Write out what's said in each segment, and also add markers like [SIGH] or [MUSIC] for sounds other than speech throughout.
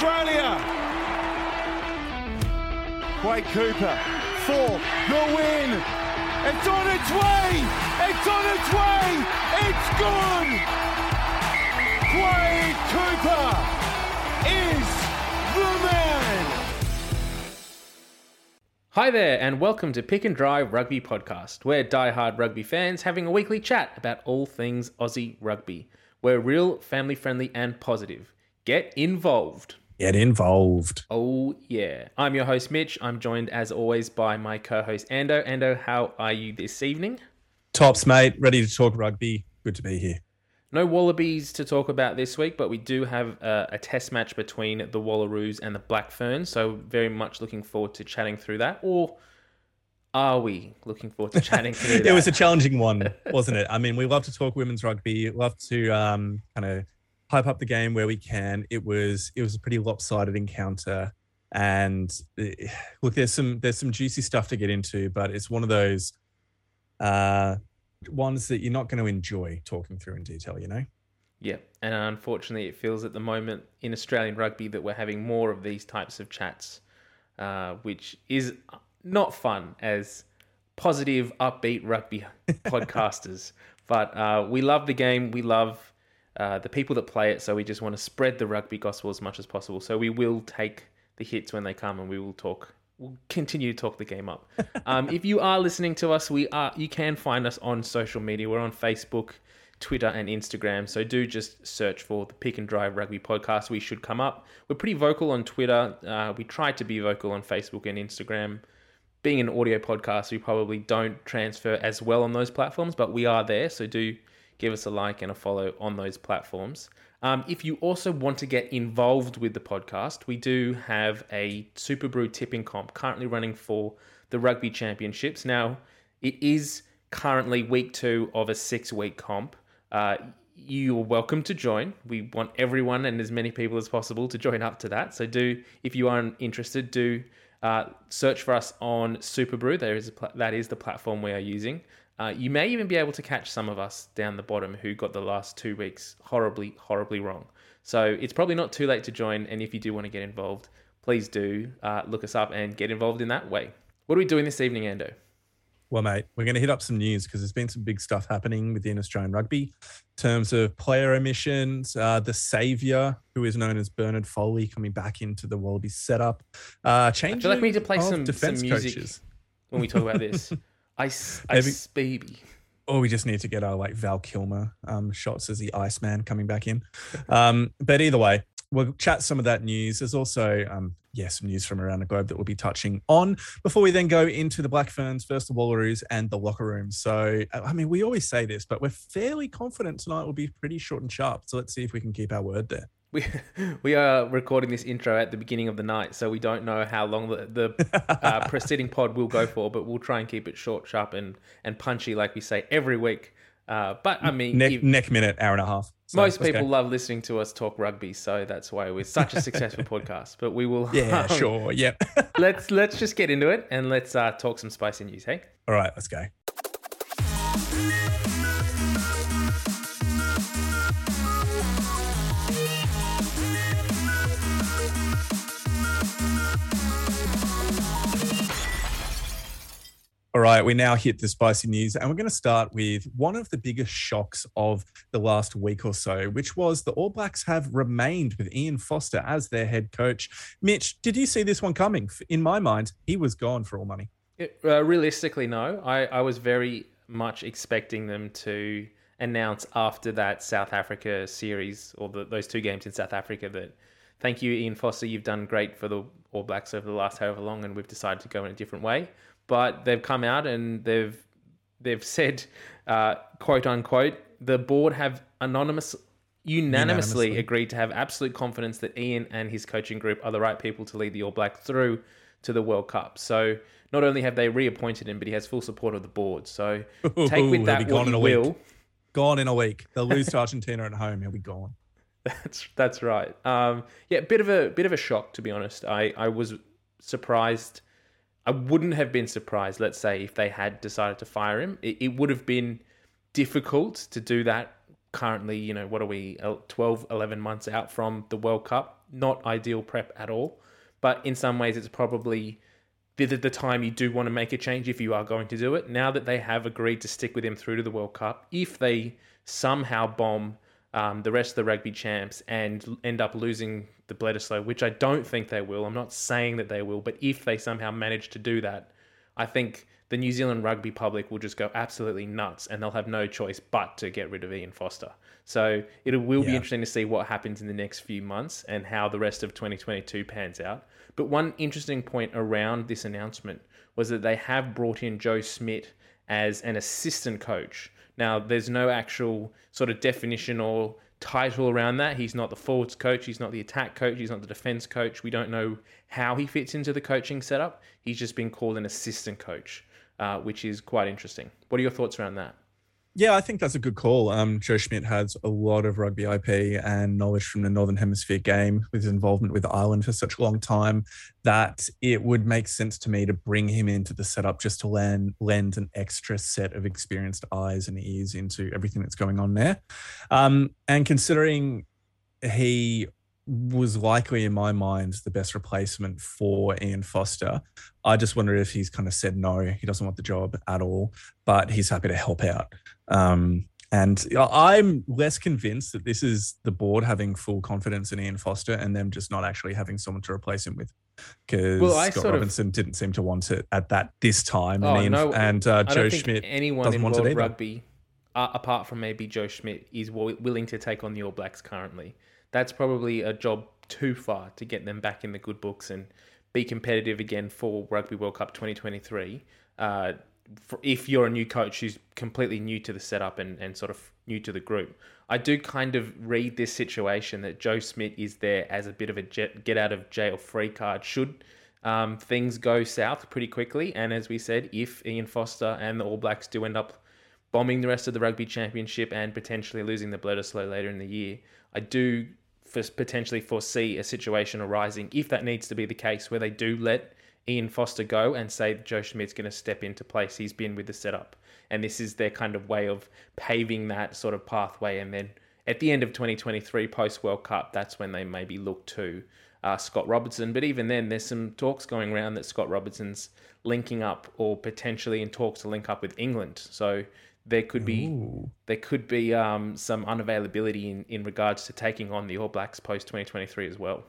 Australia. Quade Cooper for the win. It's on its way. It's on its way. It's gone. Quade Cooper is the man. Hi there, and welcome to Pick and Drive Rugby Podcast. We're die-hard rugby fans having a weekly chat about all things Aussie rugby. We're real, family friendly, and positive. Get involved. Get involved. Oh, yeah. I'm your host, Mitch. I'm joined, as always, by my co host, Ando. Ando, how are you this evening? Tops, mate. Ready to talk rugby. Good to be here. No Wallabies to talk about this week, but we do have a, a test match between the Wallaroos and the Black Ferns. So, very much looking forward to chatting through that. Or are we looking forward to chatting through [LAUGHS] it was a challenging one, wasn't it? I mean, we love to talk women's rugby, love to um, kind of hype up the game where we can. It was it was a pretty lopsided encounter, and eh, look, there's some there's some juicy stuff to get into, but it's one of those uh, ones that you're not going to enjoy talking through in detail. You know. Yeah, and unfortunately, it feels at the moment in Australian rugby that we're having more of these types of chats, uh, which is not fun as positive, upbeat rugby [LAUGHS] podcasters. But uh, we love the game. We love uh, the people that play it. So we just want to spread the rugby gospel as much as possible. So we will take the hits when they come, and we will talk. We'll continue to talk the game up. [LAUGHS] Um, if you are listening to us, we are. You can find us on social media. We're on Facebook. Twitter and Instagram. So do just search for the Pick and Drive Rugby Podcast. We should come up. We're pretty vocal on Twitter. Uh, we try to be vocal on Facebook and Instagram being an audio podcast, we probably don't transfer as well on those platforms, but we are there. So do give us a like and a follow on those platforms. Um, if you also want to get involved with the podcast, we do have a SuperBru tipping comp currently running for the Rugby Championships. Now, it is currently week two of a six week comp. Uh, you're welcome to join. We want everyone and as many people as possible to join up to that. So do, if you are interested, do uh, search for us on SuperBru. There is pl- that is the platform we are using. Uh, you may even be able to catch some of us down the bottom who got the last two weeks horribly, horribly wrong. So it's probably not too late to join. And if you do want to get involved, please do uh, look us up and get involved in that way. What are we doing this evening, Ando? Well, mate, we're going to hit up some news because there's been some big stuff happening within Australian rugby in terms of player emissions. Uh, the saviour, who is known as Bernard Foley, coming back into the Wallabies setup. Uh, change. I feel like we need to play some, defense some music coaches. when we talk about this. [LAUGHS] Ice, ice baby. Or we just need to get our like Val Kilmer um, shots as the Iceman coming back in. Um, but either way, we'll chat some of that news. There's also, um, yeah, some news from around the globe that we'll be touching on before we then go into the Black Ferns, first the Wallaroos, and the locker room. So, I mean, we always say this, but we're fairly confident tonight will be pretty short and sharp. So let's see if we can keep our word there. We, [LAUGHS] we are recording this intro at the beginning of the night, so we don't know how long the, the [LAUGHS] uh, preceding pod will go for, but we'll try and keep it short, sharp, and, and punchy, like we say every week. Uh, but I mean, neck, if, neck minute, hour and a half. So most people go. love listening to us talk rugby, so that's why we're such a successful [LAUGHS] podcast. But we will, yeah, um, sure, yep. let's let's just get into it and let's uh, talk some spicy news. Hey, all right, let's go. All right, we now hit the spicy news, and we're going to start with one of the biggest shocks of the last week or so, which was the All Blacks have remained with Ian Foster as their head coach. Mitch, did you see this one coming? In my mind, he was gone for all money. It, uh, realistically, no. I, I was very much expecting them to announce after that South Africa series or the, those two games in South Africa that thank you, Ian Foster, you've done great for the All Blacks over the last however long, and we've decided to go in a different way but they've come out and they've they've said, uh, quote unquote, the board have anonymous unanimously, unanimously agreed to have absolute confidence that Ian and his coaching group are the right people to lead the All Blacks through to the World Cup. So not only have they reappointed him, but he has full support of the board. So take with that what you will. Week. Gone in a week. They'll lose [LAUGHS] to Argentina at home. He'll be gone. That's that's right. Um, yeah, bit of a bit of a shock to be honest. I I was surprised I wouldn't have been surprised, let's say, if they had decided to fire him. It, it would have been difficult to do that currently. You know, what are we, uh, 12, 11 months out from the World Cup? not ideal prep at all. But in some ways, it's probably the, the time you do want to make a change if you are going to do it. Now that they have agreed to stick with him through to the World Cup, if they somehow bomb um, the rest of the rugby champs and end up losing the Bledisloe, which I don't think they will. I'm not saying that they will, but if they somehow manage to do that, I think the New Zealand rugby public will just go absolutely nuts and they'll have no choice but to get rid of Ian Foster. So it will be interesting to see what happens in the next few months and how the rest of 2022 pans out. But one interesting point around this announcement was that they have brought in Joe Schmidt as an assistant coach. Now, there's no actual sort of definition or title around that. He's not the forwards coach, he's not the attack coach, he's not the defense coach. We don't know how he fits into the coaching setup. He's just been called an assistant coach, uh, which is quite interesting. What are your thoughts around that? Yeah, I think that's a good call. Um, Joe Schmidt has a lot of rugby IP and knowledge from the Northern Hemisphere game with his involvement with Ireland for such a long time that it would make sense to me to bring him into the setup just to lend, lend an extra set of experienced eyes and ears into everything that's going on there. Um, and considering he was likely, in my mind, the best replacement for Ian Foster, I just wonder if he's kind of said no, he doesn't want the job at all, but he's happy to help out. Um, and I'm less convinced that this is the board having full confidence in Ian Foster and them just not actually having someone to replace him with. Because Well, Scott sort of- Robertson didn't seem to want it at that this time. Oh, and Ian, no, and uh, I Joe don't think Schmidt. anyone doesn't in world rugby, uh, apart from maybe Joe Schmidt, is willing to take on the All Blacks currently. That's probably a job too far to get them back in the good books and be competitive again for Rugby World Cup 2023. Uh, for, if you're a new coach who's completely new to the setup and, and sort of new to the group, I do kind of read this situation that Joe Schmidt is there as a bit of a jet, get out of jail free card should um, things go south pretty quickly. And as we said, if Ian Foster and the All Blacks do end up bombing the rest of the rugby championship and potentially losing the Bledisloe later in the year, I do f- potentially foresee a situation arising if that needs to be the case where they do let Ian Foster go and say Joe Schmidt's going to step into place. He's been with the setup, and this is their kind of way of paving that sort of pathway. And then at the end of 2023, post World Cup, that's when they maybe look to uh, Scott Robertson. But even then, there's some talks going around that Scott Robertson's linking up or potentially in talks to link up with England. So there could be Ooh. there could be um, some unavailability in, in regards to taking on the All Blacks post 2023 as well.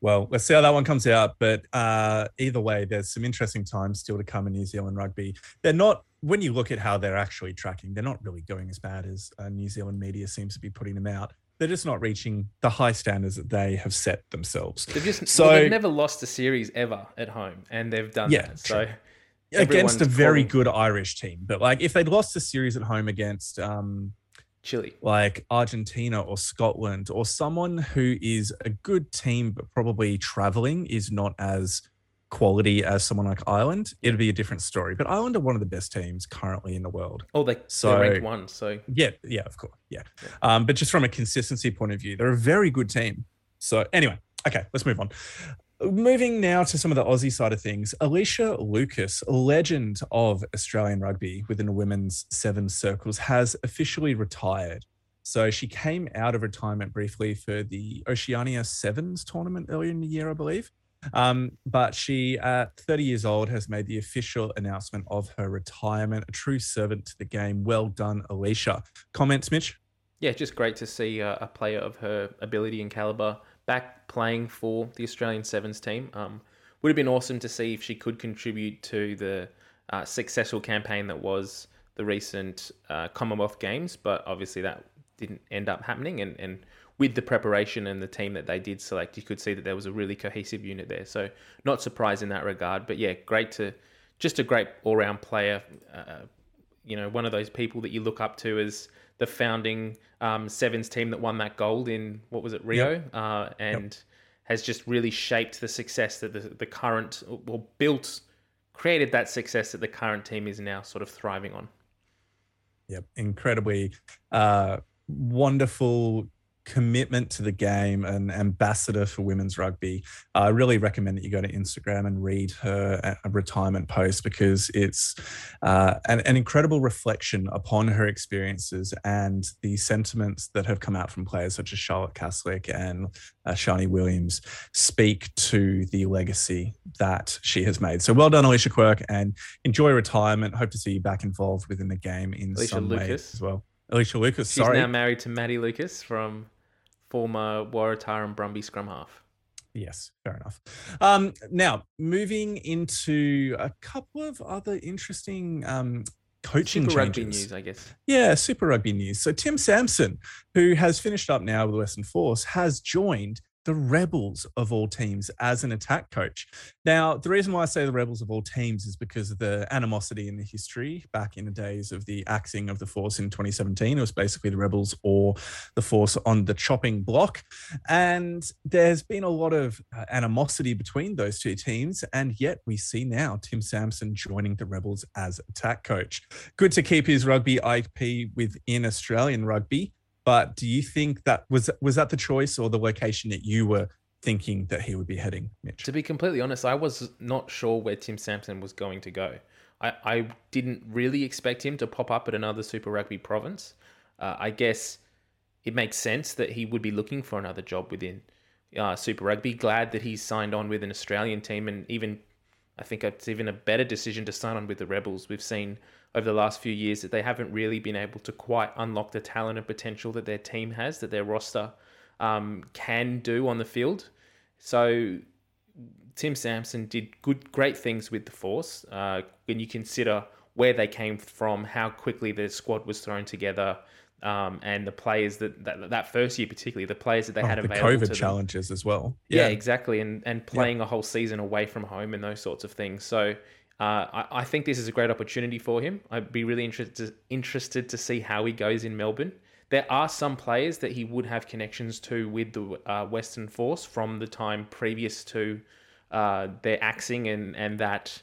Well, let's see how that one comes out. But uh, either way, there's some interesting times still to come in New Zealand rugby. They're not, when you look at how they're actually tracking, they're not really going as bad as uh, New Zealand media seems to be putting them out. They're just not reaching the high standards that they have set themselves. They've just So- well, they've never lost a series ever at home, and they've done Yeah, that. So Against a very calling- good Irish team. But like if they'd lost a series at home against um, Chile. like Argentina or Scotland or someone who is a good team but probably traveling is not as quality as someone like Ireland, it'd be a different story. But Ireland are one of the best teams currently in the world. Oh, they So- ranked one. So Yeah, yeah, of course. Yeah. Um, but just from a consistency point of view, they're a very good team. So anyway, okay, let's move on. Moving now to some of the Aussie side of things, Alicia Lucas, legend of Australian rugby within the women's seven circles, has officially retired. So she came out of retirement briefly for the Oceania Sevens tournament earlier in the year, I believe. Um, but she, at 30 years old, has made the official announcement of her retirement. A true servant to the game. Well done, Alicia. Comments, Mitch? yeah, just great to see a player of her ability and caliber back playing for the Australian Sevens team. Um, would have been awesome to see if she could contribute to the uh, successful campaign that was the recent uh, Commonwealth Games, but obviously that didn't end up happening. And, and with the preparation and the team that they did select, you could see that there was a really cohesive unit there. So not surprised in that regard, but yeah, great to just a great all round player. Uh, you know, one of those people that you look up to as the founding um, Sevens team that won that gold in what was it Rio, uh, and has just really shaped the success that the, the current or built, created that success that the current team is now sort of thriving on. Yep, incredibly uh, wonderful commitment to the game, an ambassador for women's rugby. I really recommend that you go to Instagram and read her retirement post because it's uh, an, an, incredible reflection upon her experiences and the sentiments that have come out from players such as Charlotte Caslick and uh, Sharni Williams speak to the legacy that she has made. So well done, Alicia Quirk, and enjoy retirement. Hope to see you back involved within the game in Alicia some Lucas. way as well. Alicia Lucas, She's sorry. now married to Matty Lucas from former Waratah and Brumby scrum half. Yes, fair enough. Um, now, moving into a couple of other interesting um, coaching Super changes. rugby news, I guess. Yeah, Super Rugby news. So Tim Sampson, who has finished up now with Western Force, has joined the Rebels of all teams as an attack coach. Now, the reason why I say the Rebels of all teams is because of the animosity in the history back in the days of the axing of the Force in 2017. It was basically the Rebels or the Force on the chopping block. And there's been a lot of uh, animosity between those two teams. And yet we see now Tim Sampson joining the Rebels as attack coach. Good to keep his rugby IP within Australian rugby. But do you think that was was that the choice or the location that you were thinking that he would be heading, Mitch? To be completely honest, I was not sure where Tim Sampson was going to go. I, I didn't really expect him to pop up at another Super Rugby province. Uh, I guess it makes sense that he would be looking for another job within uh, Super Rugby. Glad that he's signed on with an Australian team, and even I think it's even a better decision to sign on with the Rebels. We've seen over the last few years that they haven't really been able to quite unlock the talent and potential that their team has, that their roster um, can do on the field. So Tim Sampson did good, great things with the Force. Uh, when you consider where they came from, how quickly the squad was thrown together, um, and the players that, that that first year particularly, the players that they Oh, had the available COVID challenges as well. Yeah, exactly, and and playing a whole season away from home and those sorts of things. So uh, I, I think this is a great opportunity for him. I'd be really interested interested to see how he goes in Melbourne. There are some players that he would have connections to with the uh, Western Force from the time previous to uh, their axing and and that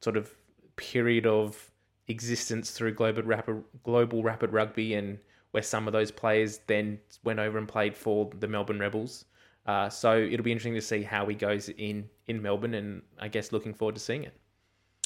sort of period of existence through global rapid global rapid rugby and where some of those players then went over and played for the Melbourne Rebels. Uh, so it'll be interesting to see how he goes in in Melbourne, and I guess looking forward to seeing it.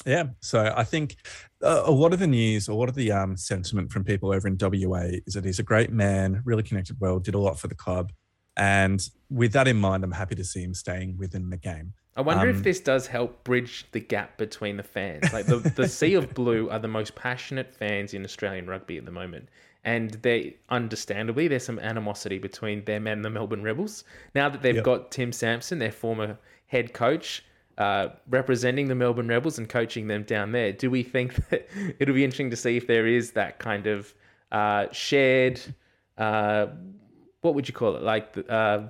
Yeah. So I think uh, a lot of the news, a lot of the um, sentiment from people over in WA is that he's a great man, really connected well, did a lot for the club. And with that in mind, I'm happy to see him staying within the game. I wonder Um, if this does help bridge the gap between the fans. Like the, the Sea of Blue are the most passionate fans in Australian rugby at the moment. And they understandably there's some animosity between them and the Melbourne Rebels. Now that they've Yep. got Tim Sampson, their former head coach, uh, representing the Melbourne Rebels and coaching them down there, do we think [LAUGHS] that it'll be interesting to see if there is that kind of uh, shared, uh, what would you call it? Like uh,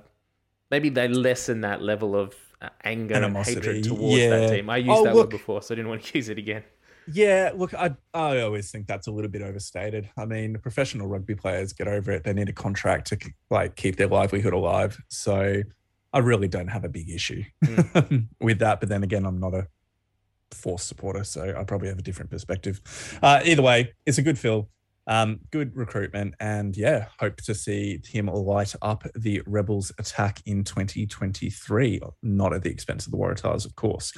maybe they lessen that level of uh, anger Animosity, and hatred towards that team. I used Oh, that look- word before, so I didn't want to [LAUGHS] use it again. Yeah, look, I I always think that's a little bit overstated. I mean, professional rugby players get over it. They need a contract to like keep their livelihood alive. So I really don't have a big issue [LAUGHS] with that. But then again, I'm not a force supporter, so I probably have a different perspective. Uh, either way, it's a good fill. Um, good recruitment, and yeah, hope to see him light up the Rebels attack in 2023, not at the expense of the Waratahs, of course.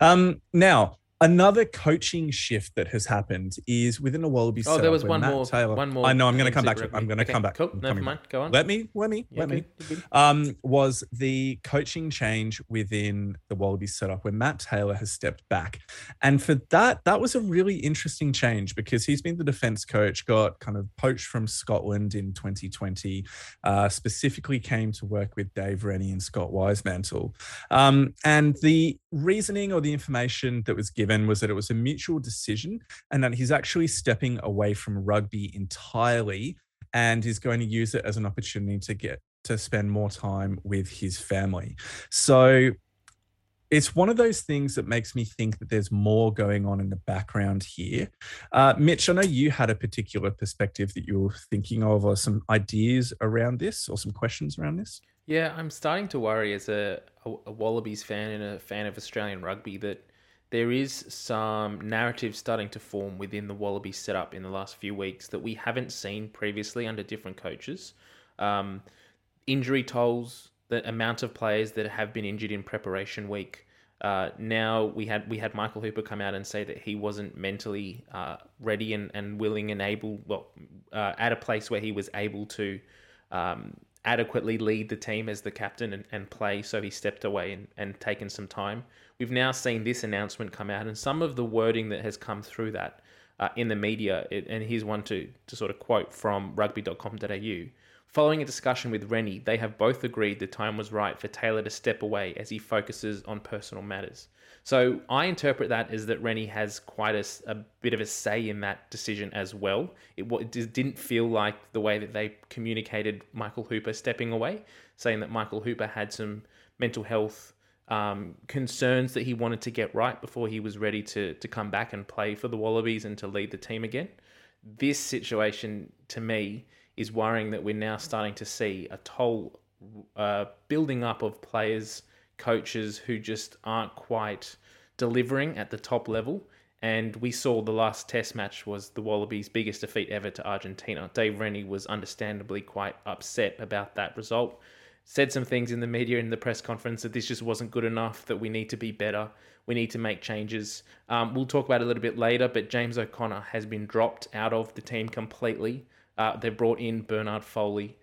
Um, now, another coaching shift that has happened is within the Wallaby. Oh, there was one Matt more. Taylor, One more. I know. I'm going to come back. I'm going to Okay, come back. Cool. Never mind. back. Go on. Let me. Let me. Yeah, let me good, you're good. um, was the coaching change within the Wallabies setup where Matt Taylor has stepped back. And for that, that was a really interesting change because he's been the defense coach, got kind of poached from Scotland in 2020, uh, specifically came to work with Dave Rennie and Scott Wisemantel. Um, and the reasoning or the information that was given was that it was a mutual decision and that he's actually stepping away from rugby entirely and is going to use it as an opportunity to get to spend more time with his family. So it's one of those things that makes me think that there's more going on in the background here. Uh, Mitch, I know you had a particular perspective that you were thinking of, or some ideas around this, or some questions around this. Yeah, I'm starting to worry as a, a, a Wallabies fan and a fan of Australian rugby that there is some narrative starting to form within the Wallaby setup in the last few weeks that we haven't seen previously under different coaches. Um, injury tolls, the amount of players that have been injured in preparation week. Uh, now we had we had Michael Hooper come out and say that he wasn't mentally uh, ready and, and willing and able, well, uh, at a place where he was able to um, adequately lead the team as the captain and, and play. So he stepped away and, and taken some time. We've now seen this announcement come out, and some of the wording that has come through that uh, in the media. It, and here's one to, to sort of quote from rugby.com.au. Following a discussion with Rennie, they have both agreed the time was right for Taylor to step away as he focuses on personal matters. So I interpret that as that Rennie has quite a, a bit of a say in that decision as well. It, it didn't feel like the way that they communicated Michael Hooper stepping away, saying that Michael Hooper had some mental health um, concerns that he wanted to get right before he was ready to to come back and play for the Wallabies and to lead the team again. This situation to me is worrying that we're now starting to see a toll uh, building up of players, coaches who just aren't quite delivering at the top level. And we saw the last test match was the Wallabies' biggest defeat ever to Argentina. Dave Rennie was understandably quite upset about that result. Said some things in the media in the press conference that this just wasn't good enough, that we need to be better, we need to make changes. Um, we'll talk about it a little bit later, but James O'Connor has been dropped out of the team completely. Uh, they've brought in Bernard Foley.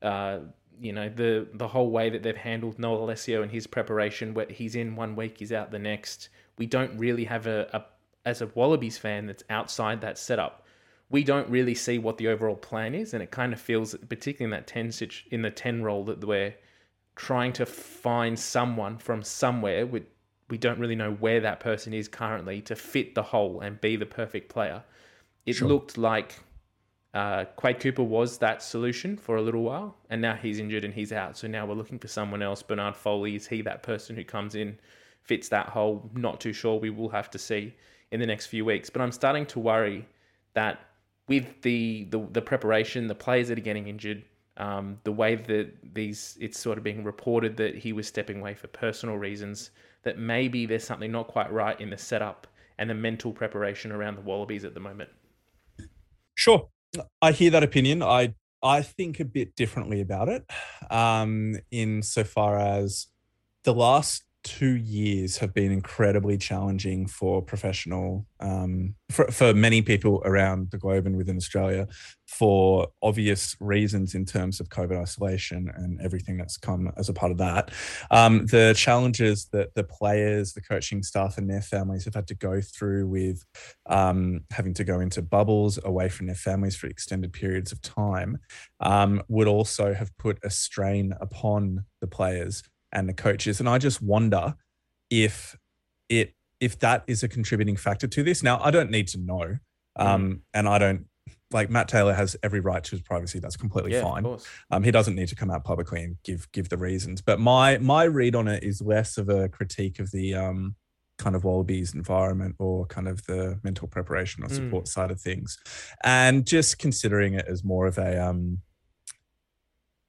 Uh, you know the the whole way that they've handled Noah Lolesio and his preparation, where he's in one week, he's out the next. We don't really have a, a as a Wallabies fan that's outside that setup. We don't really see what the overall plan is, and it kind of feels, particularly in that ten in the ten role, that we're trying to find someone from somewhere. We we don't really know where that person is currently to fit the hole and be the perfect player. It sure. looked like uh, Quade Cooper was that solution for a little while, and now he's injured and he's out. So now we're looking for someone else. Bernard Foley is he that person who comes in, fits that hole? Not too sure. We will have to see in the next few weeks. But I'm starting to worry that with the the, the preparation, the players that are getting injured, um, the way that these it's sort of being reported that he was stepping away for personal reasons, that maybe there's something not quite right in the setup and the mental preparation around the Wallabies at the moment. Sure. I hear that opinion. I I think a bit differently about it, um, insofar as the last two years have been incredibly challenging for professional, um, for, for many people around the globe and within Australia for obvious reasons in terms of COVID isolation and everything that's come as a part of that. Um, the challenges that the players, the coaching staff, and their families have had to go through with um, having to go into bubbles away from their families for extended periods of time um, would also have put a strain upon the players and the coaches. And I just wonder if it if that is a contributing factor to this. Now, I don't need to know, um, mm. and I don't like Matt Taylor has every right to his privacy. That's completely yeah, fine. Um, he doesn't need to come out publicly and give give the reasons. But my my read on it is less of a critique of the um, kind of Wallabies environment or kind of the mental preparation or mm. support mm. side of things, and just considering it as more of a um,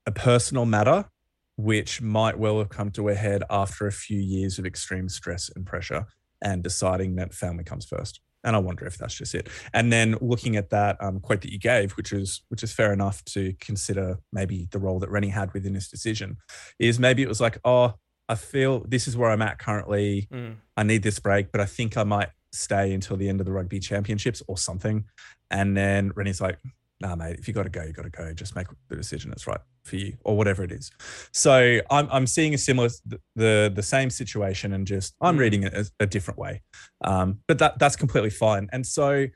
a personal matter which might well have come to a head after a few years of extreme stress and pressure and deciding that family comes first. And I wonder if that's just it. And then looking at that um, quote that you gave, which is which is fair enough to consider maybe the role that Rennie had within his decision, is maybe it was like, oh, I feel this is where I'm at currently. Mm. I need this break, but I think I might stay until the end of the rugby championships or something. And then Rennie's like, nah, mate, if you got to go, you got to go. Just make the decision that's right for you, or whatever it is. So I'm I'm seeing a similar the the same situation, and just I'm mm. reading it a, a different way. Um, but that that's completely fine. And so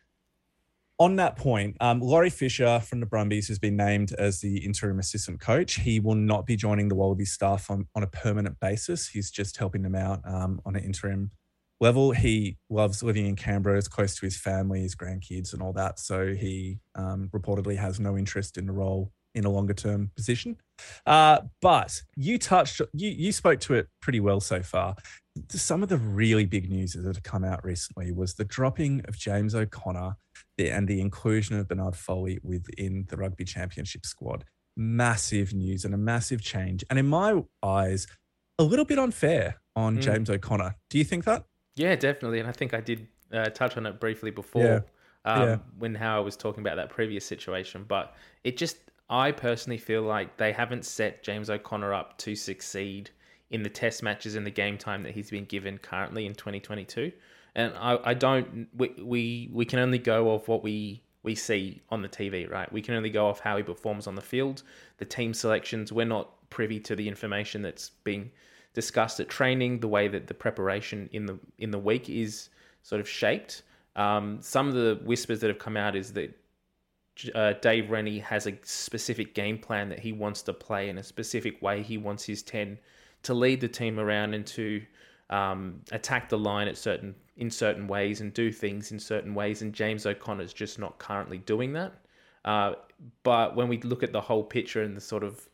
on that point, um, Laurie Fisher from the Brumbies has been named as the interim assistant coach. He will not be joining the Wallabies staff on, on a permanent basis. He's just helping them out um, on an interim level. He loves living in Canberra, is close to his family, his grandkids, and all that. So he um, reportedly has no interest in the role in a longer term position. Uh, but you touched, you you spoke to it pretty well so far. Some of the really big news that have come out recently was the dropping of James O'Connor and the inclusion of Bernard Foley within the rugby championship squad. Massive news and a massive change. And in my eyes, a little bit unfair on mm. James O'Connor. Do you think that? Yeah, definitely. And I think I did uh, touch on it briefly before yeah. Um, yeah. when how I was talking about that previous situation. But it just, I personally feel like they haven't set James O'Connor up to succeed in the test matches and the game time that he's been given currently in 2022. And I, I don't, we, we, we can only go off what we, we see on the TV, right? We can only go off how he performs on the field, the team selections. We're not privy to the information that's being discussed at training, the way that the preparation in the in the week is sort of shaped. Um, some of the whispers that have come out is that uh, Dave Rennie has a specific game plan that he wants to play in a specific way. He wants his ten to lead the team around and to um, attack the line at certain in certain ways and do things in certain ways. And James O'Connor's just not currently doing that. Uh, but when we look at the whole picture and the sort of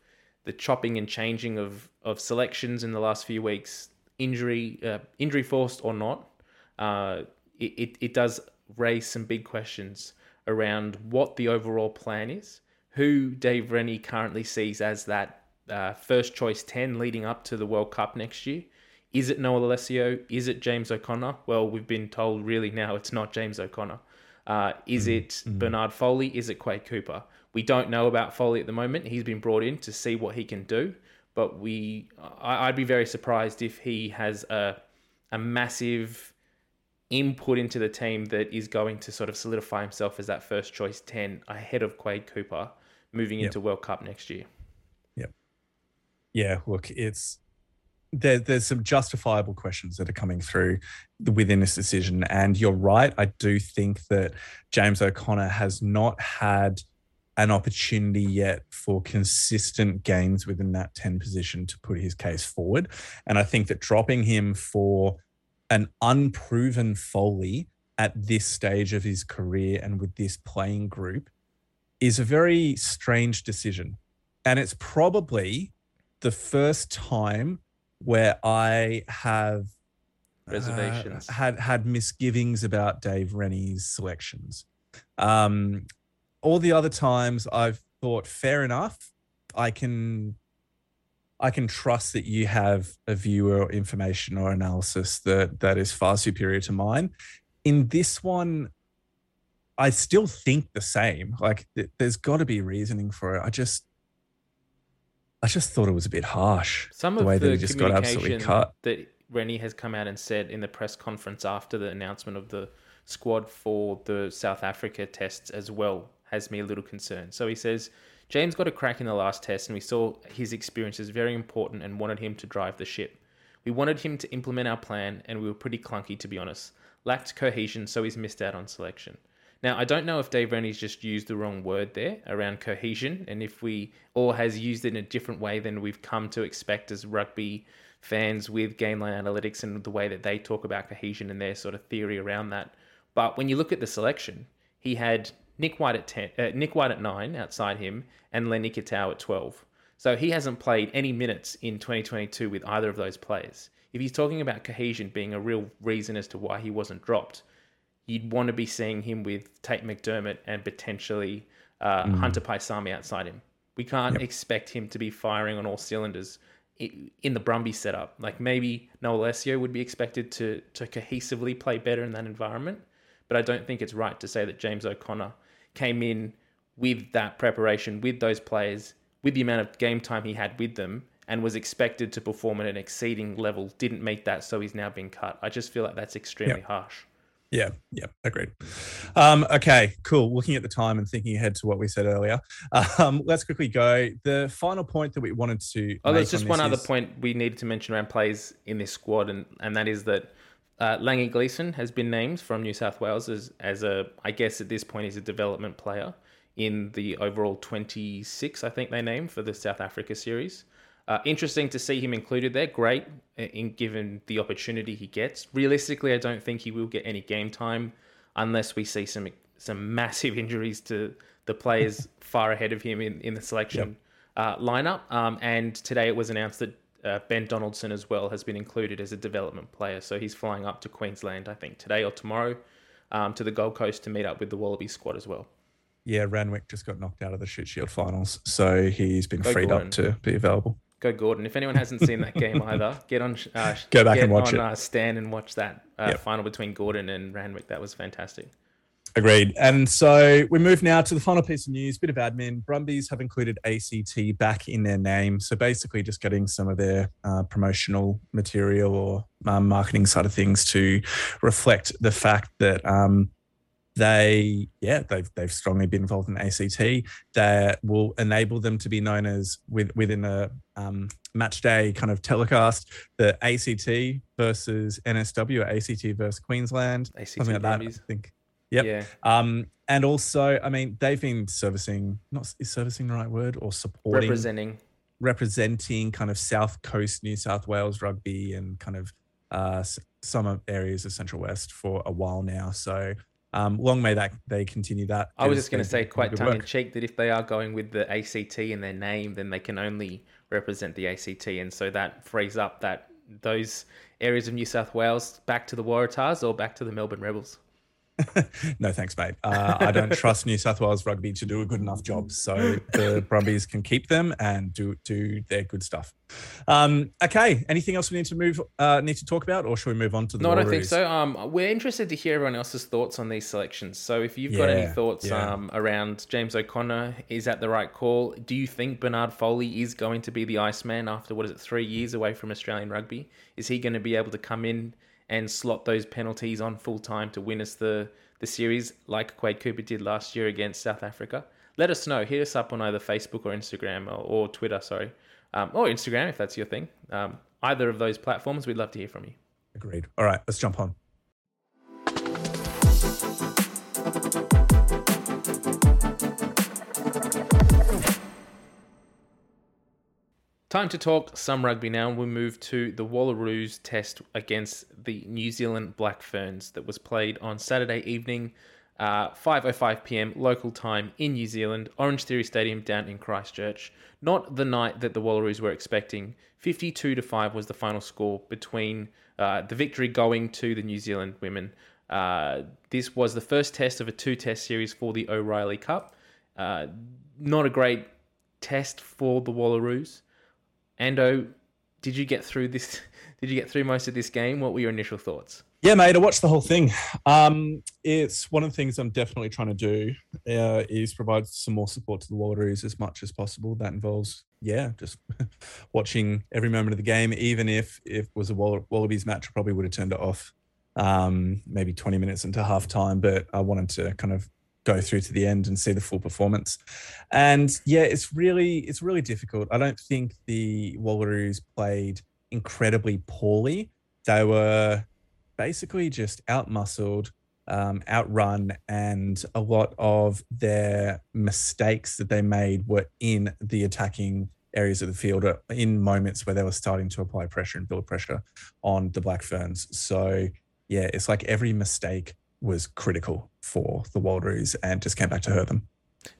the chopping and changing of of selections in the last few weeks, injury uh, injury forced or not, uh, it, it, it does raise some big questions around what the overall plan is, who Dave Rennie currently sees as that uh, first choice 10 leading up to the World Cup next year. Is it Noah Lolesio? Is it James O'Connor? Well, we've been told really now it's not James O'Connor. Uh, is mm-hmm. it mm-hmm. Bernard Foley? Is it Quade Cooper? We don't know about Foley at the moment. He's been brought in to see what he can do, but we I, would be very surprised if he has a a massive input into the team that is going to sort of solidify himself as that first choice 10 ahead of Quade Cooper moving yep. into World Cup next year. Yep. Yeah, look, it's there, there's some justifiable questions that are coming through within this decision. And you're right. I do think that James O'Connor has not had an opportunity yet for consistent gains within that 10 position to put his case forward. And I think that dropping him for an unproven Foley at this stage of his career and with this playing group is a very strange decision. And it's probably the first time where I have reservations uh, had had misgivings about Dave Rennie's selections. Um, all the other times I've thought fair enough. I can I can trust that you have a view or information or analysis that that is far superior to mine. In this one, I still think the same. Like th- there's got to be reasoning for it. I just I just thought it was a bit harsh. Some the way that he just got absolutely cut. That Rennie has come out and said in the press conference after the announcement of the squad for the South Africa tests as well has me a little concerned. So he says James got a crack in the last test, and we saw his experience as very important and wanted him to drive the ship. We wanted him to implement our plan, and we were pretty clunky, to be honest. Lacked cohesion, so he's missed out on selection. Now, I don't know if Dave Rennie's just used the wrong word there around cohesion, and if we or has used it in a different way than we've come to expect as rugby fans with Gameline Analytics and the way that they talk about cohesion and their sort of theory around that. But when you look at the selection, he had Nick White at ten, uh, Nick White at nine outside him, and Len Ikitau at twelve. So he hasn't played any minutes in 2022 with either of those players. If he's talking about cohesion being a real reason as to why he wasn't dropped, you'd want to be seeing him with Tate McDermott and potentially uh, mm. Hunter Paisami outside him. We can't yep. expect him to be firing on all cylinders in the Brumby setup. Like maybe Noah Lolesio would be expected to to cohesively play better in that environment, but I don't think it's right to say that James O'Connor came in with that preparation, with those players, with the amount of game time he had with them, and was expected to perform at an exceeding level, didn't meet that, so he's now been cut. I just feel like that's extremely harsh. Yeah, yeah, agreed. Um, okay, cool. Looking at the time and thinking ahead to what we said earlier, [LAUGHS] um, let's quickly go. The final point that we wanted to. Oh, there's just on one other point we needed to mention around plays in this squad, and, and that is that uh, Langi Gleeson has been named from New South Wales as, as a, I guess at this point, he's a development player in the overall 26, I think they named for the South Africa series. Uh, interesting to see him included there. Great, in given the opportunity he gets. Realistically, I don't think he will get any game time unless we see some some massive [LAUGHS] injuries to the players [LAUGHS] far ahead of him in, in the selection yep. uh, lineup. Um, and today it was announced that uh, Ben Donaldson as well has been included as a development player. So he's flying up to Queensland, I think, today or tomorrow um, to the Gold Coast to meet up with the Wallaby squad as well. Yeah, Randwick just got knocked out of the Shute Shield finals, so he's been Go freed Gordon. up to be available. Go Gordon. If anyone hasn't seen that game [LAUGHS] either, get on. Uh, Go back and watch on, it. Uh, Stan and watch that uh, yep. final between Gordon and Randwick. That was fantastic. Agreed. And so we move now to the final piece of news, bit of admin. Brumbies have included ACT back in their name. So basically just getting some of their uh, promotional material or um, marketing side of things to reflect the fact that um, they, yeah, they've, they've strongly been involved in ACT. That will enable them to be known as with, within a um, match day kind of telecast, the ACT versus NSW or ACT versus Queensland. ACT something like that. I think Yep. Yeah. Um, and also, I mean, they've been servicing, not is servicing the right word, or supporting, Representing. representing kind of South Coast New South Wales rugby and kind of uh, some of areas of Central West for a while now. So um, long may that they continue that. I was just going to say, quite tongue in cheek, that if they are going with the ACT in their name, then they can only represent the ACT, and so that frees up that those areas of New South Wales back to the Waratahs or back to the Melbourne Rebels. [LAUGHS] no, thanks, mate. Uh, I don't trust New South Wales rugby to do a good enough job. So the Brumbies can keep them and do do their good stuff. Um, okay. Anything else we need to move uh, need to talk about, or should we move on to the? No, I don't think so. Um, we're interested to hear everyone else's thoughts on these selections. So if you've got any thoughts yeah. um, around James O'Connor, is that the right call? Do you think Bernard Foley is going to be the Iceman after what is it, three years away from Australian rugby? Is he going to be able to come in and slot those penalties on full time to win us the the series like Quade Cooper did last year against South Africa? Let us know. Hit us up on either Facebook or Instagram or, or Twitter. Sorry, um, or Instagram if that's your thing. Um, either of those platforms, we'd love to hear from you. Agreed. All right, let's jump on. Time to talk some rugby now. We'll move to the Wallaroos test against the New Zealand Black Ferns that was played on Saturday evening, uh, 5.05 pm local time in New Zealand, Orange Theory Stadium down in Christchurch. Not the night that the Wallaroos were expecting. 52 to 5 was the final score between uh, the victory going to the New Zealand women. Uh, this was the first test of a two test series for the O'Reilly Cup. Uh, not a great test for the Wallaroos. Ando, did you get through this? [LAUGHS] Did you get through most of this game? What were your initial thoughts? Yeah, mate, I watched the whole thing. Um, it's one of the things I'm definitely trying to do uh, is provide some more support to the Wallaroos as much as possible. That involves, yeah, just [LAUGHS] watching every moment of the game. Even if if it was a Wall- Wallabies match, I probably would have turned it off um, maybe 20 minutes into half time. But I wanted to kind of go through to the end and see the full performance. And yeah, it's really it's really difficult. I don't think the Wallaroos played incredibly poorly. They were basically just outmuscled, um, outrun, and a lot of their mistakes that they made were in the attacking areas of the field in moments where they were starting to apply pressure and build pressure on the Black Ferns. So yeah, it's like every mistake was critical for the Wallaroos and just came back to hurt them.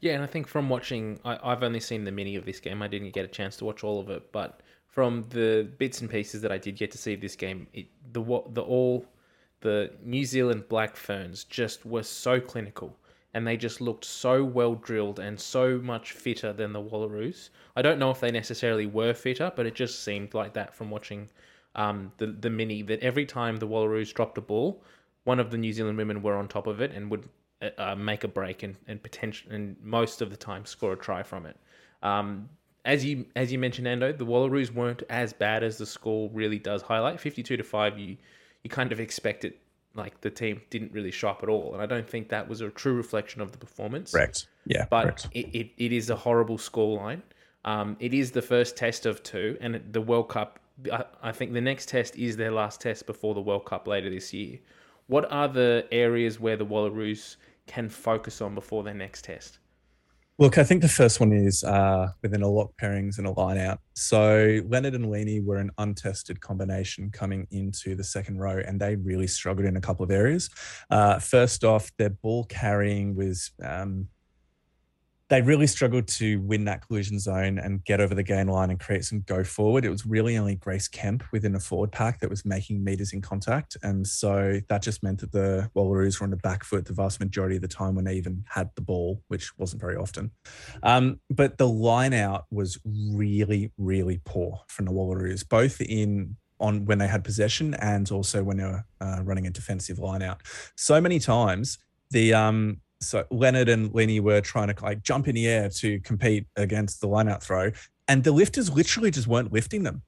Yeah, and I think from watching, I, I've only seen the mini of this game. I didn't get a chance to watch all of it, but from the bits and pieces that I did get to see of this game, it, the the all the New Zealand Black Ferns just were so clinical, and they just looked so well drilled and so much fitter than the Wallaroos. I don't know if they necessarily were fitter, but it just seemed like that from watching um, the the mini. That every time the Wallaroos dropped a ball, one of the New Zealand women were on top of it and would uh, uh, make a break and and potential and most of the time score a try from it. Um, as you as you mentioned, Ando, the Wallaroos weren't as bad as the score really does highlight. Fifty two to five, you you kind of expect it like the team didn't really show up at all, and I don't think that was a true reflection of the performance. Correct. Yeah. But correct. it, it, it is a horrible scoreline. Um, it is the first test of two, and the World Cup. I, I think the next test is their last test before the World Cup later this year. What are the areas where the Wallaroos can focus on before their next test? Look, I think the first one is uh, within a lock pairings and a line out. So Leonard and Leaney were an untested combination coming into the second row, and they really struggled in a couple of areas. Uh, first off, their ball carrying was. Um, they really struggled to win that collision zone and get over the gain line and create some go forward. It was really only Grace Kemp within a forward pack that was making meters in contact. And so that just meant that the Wallaroos were on the back foot the vast majority of the time when they even had the ball, which wasn't very often. Um, but the line out was really, really poor from the Wallaroos, both in on when they had possession and also when they were uh, running a defensive line out. So many times the um so Leonard and Leaney were trying to like jump in the air to compete against the line out throw, and the lifters literally just weren't lifting them.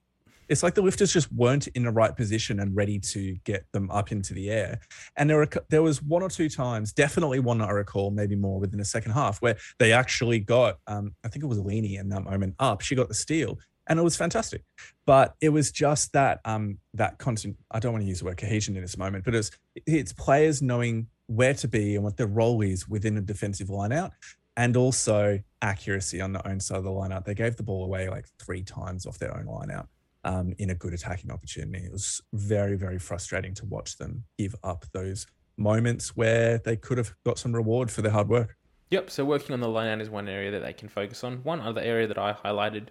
It's like the lifters just weren't in the right position and ready to get them up into the air. And there were there was one or two times, definitely one I recall, maybe more within the second half, where they actually got, um, I think it was Leaney in that moment up. She got the steal, and it was fantastic. But it was just that um, that constant. I don't want to use the word cohesion in this moment, but it's it's players knowing where to be and what their role is within a defensive lineout, and also accuracy on the own side of the lineout. They gave the ball away like three times off their own lineout um, in a good attacking opportunity. It was very, very frustrating to watch them give up those moments where they could have got some reward for their hard work. Yep. So working on the line out is one area that they can focus on. One other area that I highlighted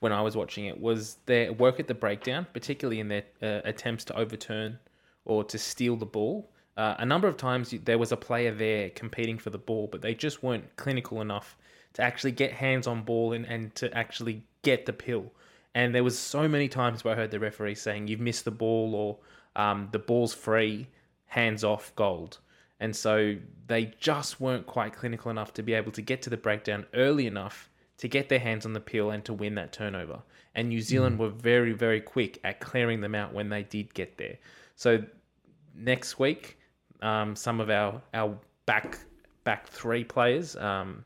when I was watching it was their work at the breakdown, particularly in their uh, attempts to overturn or to steal the ball. Uh, a number of times there was a player there competing for the ball, but they just weren't clinical enough to actually get hands on ball and, and to actually get the pill. And there was so many times where I heard the referee saying, "You've missed the ball," or um, "The ball's free, hands off, gold." And so they just weren't quite clinical enough to be able to get to the breakdown early enough to get their hands on the pill and to win that turnover. And New Zealand mm. were very, very quick at clearing them out when they did get there. So next week, um, some of our our back back three players, um,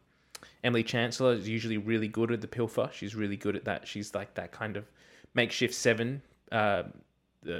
Emily Chancellor is usually really good at the pilfer. She's really good at that. She's like that kind of makeshift seven, uh,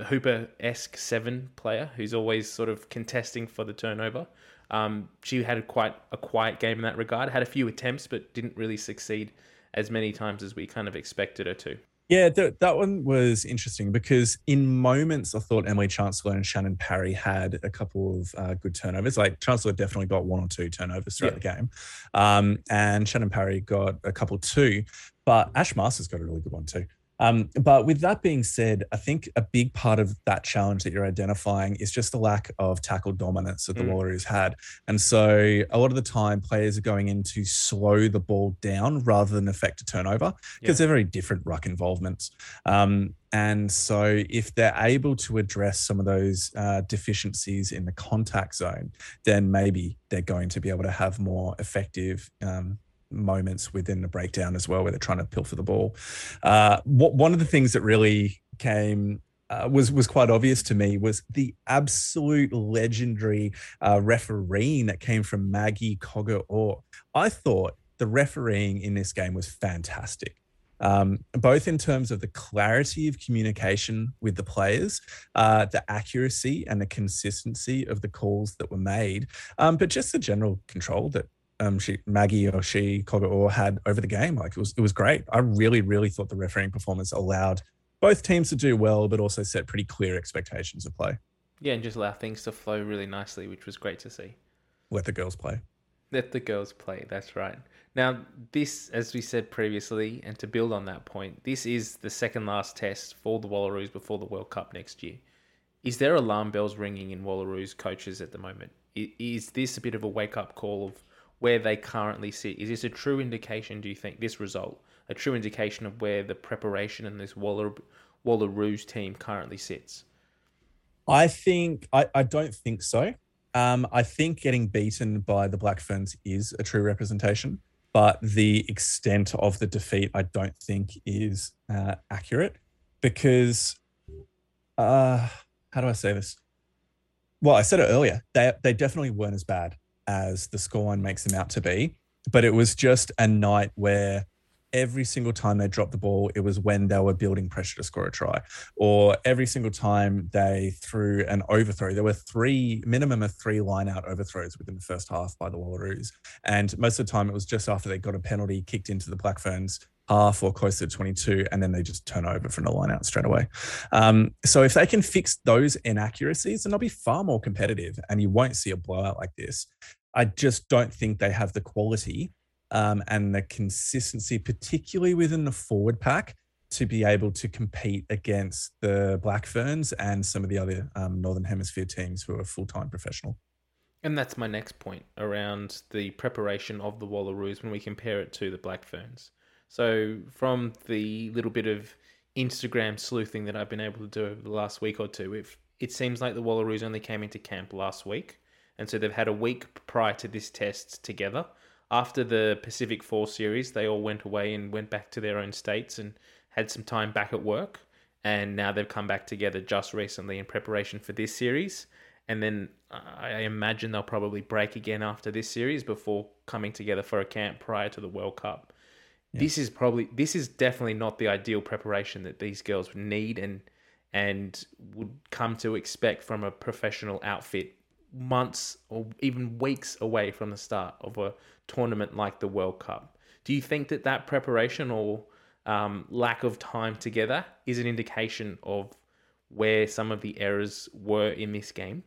Hooper esque seven player who's always sort of contesting for the turnover. Um, she had a quite a quiet game in that regard. Had a few attempts, but didn't really succeed as many times as we kind of expected her to. Yeah, th- that one was interesting because in moments I thought Emily Chancellor and Shannon Parry had a couple of uh, good turnovers. Like Chancellor definitely got one or two turnovers throughout yeah. the game, um, and Shannon Parry got a couple too. But Ash Marsters got a really good one too. Um, but with that being said, I think a big part of that challenge that you're identifying is just the lack of tackle dominance that the mm. Wallaroos had. And so a lot of the time, players are going in to slow the ball down rather than affect a turnover because yeah. they're very different ruck involvements. Um, and so, if they're able to address some of those uh, deficiencies in the contact zone, then maybe they're going to be able to have more effective um, moments within the breakdown as well, where they're trying to pilfer the ball. Uh, what, one of the things that really came uh, was was quite obvious to me was the absolute legendary uh, refereeing that came from Maggie Cogger Orr. I thought the refereeing in this game was fantastic. Um, both in terms of the clarity of communication with the players, uh, the accuracy and the consistency of the calls that were made, um, but just the general control that um, she Maggie or she Cogger Orr had over the game. Like it was it was great. I really really thought the refereeing performance allowed both teams to do well, but also set pretty clear expectations of play. Yeah, and just allow things to flow really nicely, which was great to see. Let the girls play. Let the girls play. That's right. Now, this, as we said previously, and to build on that point, this is the second last test for the Wallaroos before the World Cup next year. Is there alarm bells ringing in Wallaroos coaches at the moment? Is this a bit of a wake up call of where they currently sit? Is this a true indication, do you think, this result, a true indication of where the preparation and this Waller, Wallaroos team currently sits? I think, I, I don't think so. Um, I think getting beaten by the Black Ferns is a true representation, but the extent of the defeat, I don't think is uh, accurate because, uh, how do I say this? Well, I said it earlier. They they definitely weren't as bad as the scoreline makes them out to be. But it was just a night where every single time they dropped the ball, it was when they were building pressure to score a try. Or every single time they threw an overthrow, there were three, minimum of three line out overthrows within the first half by the Wallaroos. And most of the time it was just after they got a penalty kicked into the Black Ferns half or close to 22, and then they just turn over from the line out straight away. Um, so if they can fix those inaccuracies, then they'll be far more competitive and you won't see a blowout like this. I just don't think they have the quality um, and the consistency, particularly within the forward pack, to be able to compete against the Black Ferns and some of the other um, Northern Hemisphere teams who are full time professional. And that's my next point around the preparation of the Wallaroos when we compare it to the Black Ferns. So, from the little bit of Instagram sleuthing that I've been able to do over the last week or two, it, it seems like the Wallaroos only came into camp last week And so they've had a week prior to this test together. After the Pacific Four series, they all went away and went back to their own states and had some time back at work. And now they've come back together just recently in preparation for this series. And then I imagine they'll probably break again after this series before coming together for a camp prior to the World Cup. Yeah. This is probably this is definitely not the ideal preparation that these girls would need and and would come to expect from a professional outfit months or even weeks away from the start of a tournament like the World Cup. Do you think that that preparation or um, lack of time together is an indication of where some of the errors were in this game?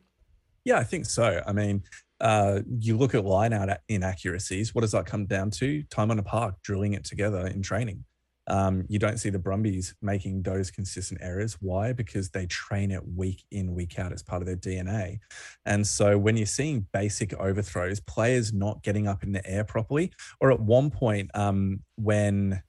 Yeah, I think so. I mean, uh, you look at line out inaccuracies. What does that come down to? Time on a park, drilling it together in training. Um, you don't see the Brumbies making those consistent errors. Why? Because they train it week in, week out as part of their DNA. And so when you're seeing basic overthrows, players not getting up in the air properly, or at one point um, when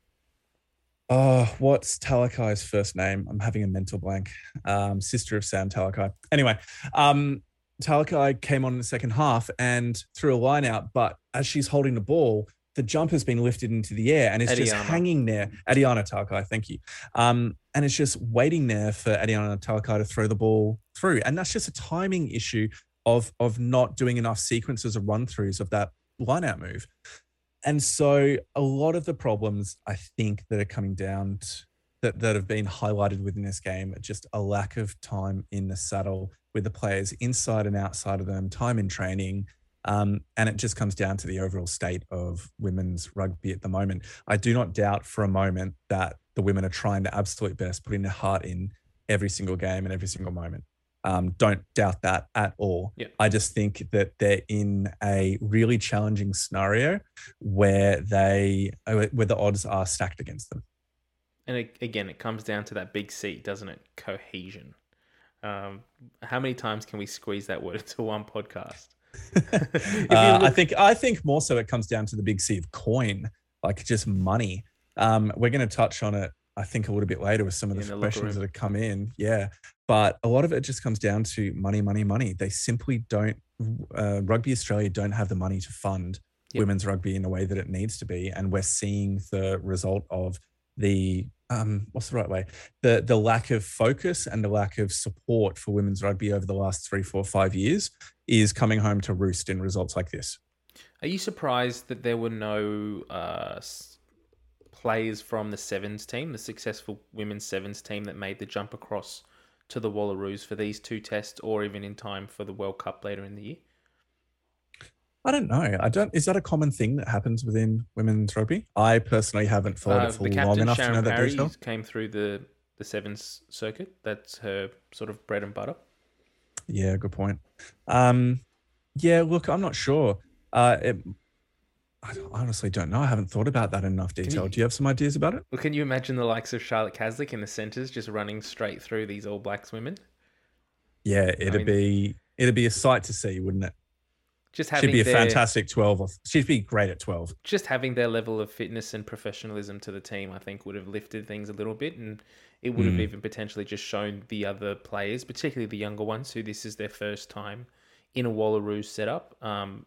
Oh, what's Talakai's first name? I'm having a mental blank. Um, sister of Sam Talakai. Anyway, um, Talakai came on in the second half and threw a line out, but as she's holding the ball, the jump has been lifted into the air and it's Adiana. just hanging there. Adiana Talakai, thank you. Um, and it's just waiting there for Adiana Talakai to throw the ball through. And that's just a timing issue of of not doing enough sequences of run throughs of that line out move. And so a lot of the problems I think that are coming down to, that, that have been highlighted within this game are just a lack of time in the saddle with the players inside and outside of them, time in training, um, and it just comes down to the overall state of women's rugby at the moment. I do not doubt for a moment that the women are trying their absolute best, putting their heart in every single game and every single moment. Um, don't doubt that at all. I just think that they're in a really challenging scenario where they where the odds are stacked against them. And it, again, it comes down to that big C, doesn't it? Cohesion. Um, how many times can we squeeze that word [LAUGHS] into one podcast? [LAUGHS] uh, I think I think more so it comes down to the big C of coin, like just money. Um, we're going to touch on it, I think, a little bit later with some of the, the questions that have come in. Yeah, but a lot of it just comes down to money, money, money. They simply don't. Uh, rugby Australia don't have the money to fund yep. women's rugby in a way that it needs to be, and we're seeing the result of the um, what's the right way? The the lack of focus and the lack of support for women's rugby over the last three, four, five years is coming home to roost in results like this. Are you surprised that there were no uh, players from the sevens team, the successful women's sevens team that made the jump across to the Wallaroos for these two tests, or even in time for the World Cup later in the year? I don't know. I don't. Is that a common thing that happens within women's rugby? I personally haven't followed uh, it for long enough Sharon to know that Parry detail. Came through the the sevens circuit. That's her sort of bread and butter. Yeah, good point. Um, yeah, look, I'm not sure. Uh, it, I honestly don't know. I haven't thought about that in enough detail. You, Do you have some ideas about it? Well, can you imagine the likes of Charlotte Caslick in the centres just running straight through these All Blacks women? Yeah, it'd I mean, be it'd be a sight to see, wouldn't it? Just having she'd be a their, fantastic twelve. She'd be great at twelve. Just having their level of fitness and professionalism to the team, I think, would have lifted things a little bit, and it would mm. have even potentially just shown the other players, particularly the younger ones, who this is their first time in a Wallaroo setup. Um,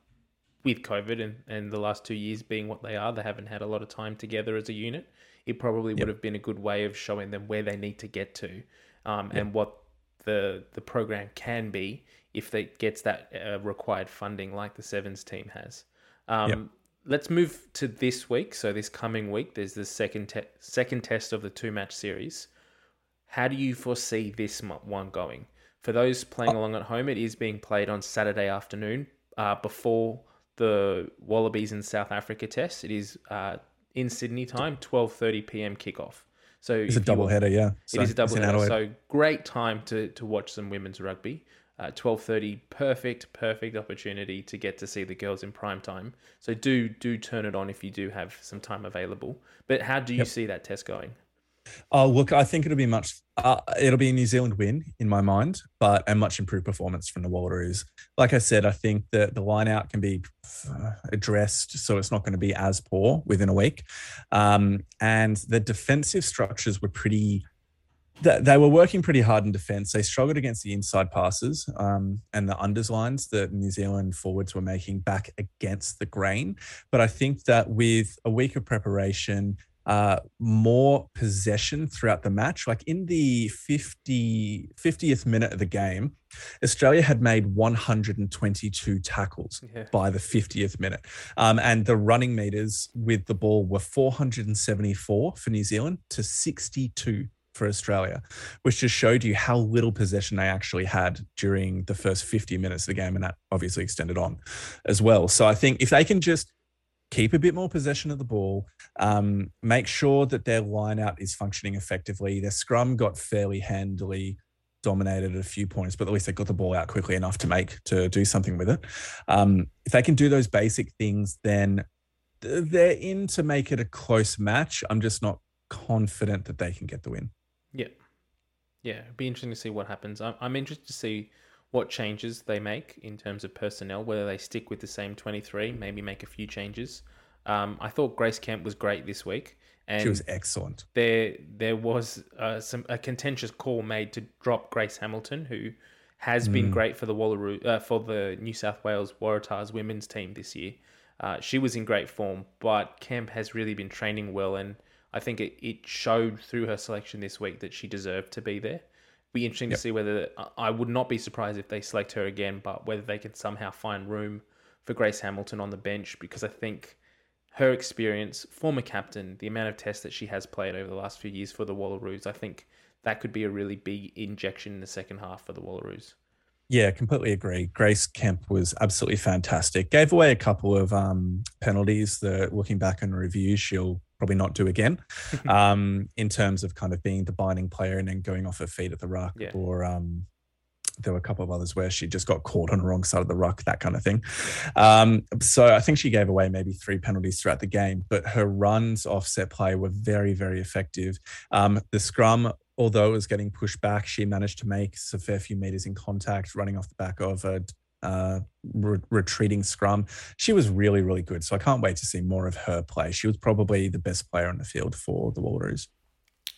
with COVID and, and the last two years being what they are, they haven't had a lot of time together as a unit. It probably yep. would have been a good way of showing them where they need to get to, um, yep. and what the the program can be if it gets that uh, required funding like the Sevens team has. Um, yep. Let's move to this week. So this coming week, there's the second te- second test of the two match series. How do you foresee this one going? For those playing oh. along at home, it is being played on Saturday afternoon uh, before the Wallabies in South Africa test. It is uh, in Sydney time, 12:30 p.m. kickoff. So it's a double header, yeah. So it is a double header. So great time to to watch some women's rugby. Uh, 12:30, perfect, perfect opportunity to get to see the girls in prime time. So do do turn it on if you do have some time available. But how do you yep. see that test going? Oh, look, I think it'll be much. Uh, it'll be a New Zealand win in my mind, but a much improved performance from the Wallaroos. Like I said, I think that the line out can be uh, addressed, so it's not going to be as poor within a week. Um, and the defensive structures were pretty They, they were working pretty hard in defence. They struggled against the inside passes um, and the unders lines that New Zealand forwards were making back against the grain. But I think that with a week of preparation, uh, more possession throughout the match. Like in the 50, 50th minute of the game, Australia had made 122 tackles yeah. by the 50th minute. Um, and the running meters with the ball were 474 for New Zealand to 62 for Australia, which just showed you how little possession they actually had during the first 50 minutes of the game. And that obviously extended on as well. So I think if they can just keep a bit more possession of the ball, um, make sure that their line out is functioning effectively. Their scrum got fairly handily dominated at a few points, but at least they got the ball out quickly enough to make to do something with it. Um, if they can do those basic things, then they're in to make it a close match. I'm just not confident that they can get the win. Yeah, yeah, it'd be interesting to see what happens. I'm, I'm interested to see what changes they make in terms of personnel, whether they stick with the same 23, maybe make a few changes. Um, I thought Grace Kemp was great this week. And she was excellent. There, there was uh, some a contentious call made to drop Grace Hamilton, who has mm. been great for the Wallaroo, uh, for the New South Wales Waratahs women's team this year. Uh, she was in great form, but Kemp has really been training well, and I think it, it showed through her selection this week that she deserved to be there be interesting yep. to see whether I would not be surprised if they select her again, but whether they can somehow find room for Grace Hamilton on the bench because I think her experience, former captain, the amount of tests that she has played over the last few years for the Wallaroos, I think that could be a really big injection in the second half for the Wallaroos. Yeah, completely agree. Grace Kemp was absolutely fantastic. Gave away a couple of um, penalties that, looking back in review, she'll probably not do again [LAUGHS] um, in terms of kind of being the binding player and then going off her feet at the ruck yeah. or um, there were a couple of others where she just got caught on the wrong side of the ruck, that kind of thing. Um, so I think she gave away maybe three penalties throughout the game, but her runs off set play were very, very effective. Um, the scrum, although it was getting pushed back, she managed to make a fair few meters in contact, running off the back of a uh, re- retreating scrum. She was really, really good. So I can't wait to see more of her play. She was probably the best player on the field for the Wallaroos.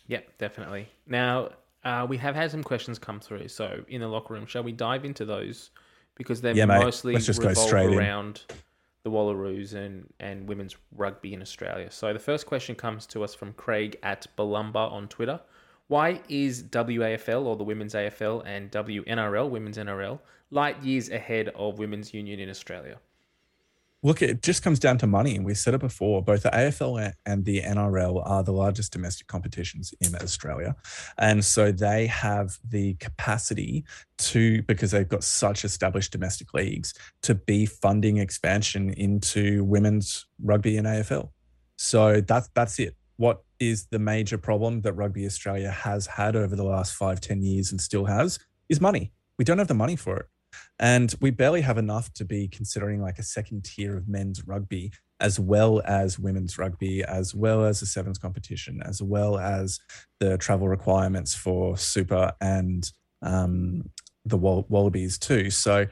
Yeah, definitely. Now, uh, we have had some questions come through. So in the locker room, shall we dive into those? Because they're yeah, mostly Let's just revolve go straight around in. the Wallaroos and, and women's rugby in Australia. So the first question comes to us from Craig at Balumba on Twitter. Why is WAFL or the Women's AFL and WNRL, Women's NRL, light years ahead of Women's Union in Australia? Look, it just comes down to money. And we said it before both the AFL and the NRL are the largest domestic competitions in Australia. And so they have the capacity to, because they've got such established domestic leagues, to be funding expansion into women's rugby and AFL. So that's that's it. What is the major problem that Rugby Australia has had over the last five, ten years and still has is money. We don't have the money for it. And we barely have enough to be considering like a second tier of men's rugby, as well as women's rugby, as well as the sevens competition, as well as the travel requirements for super and um, the Wallabies too. So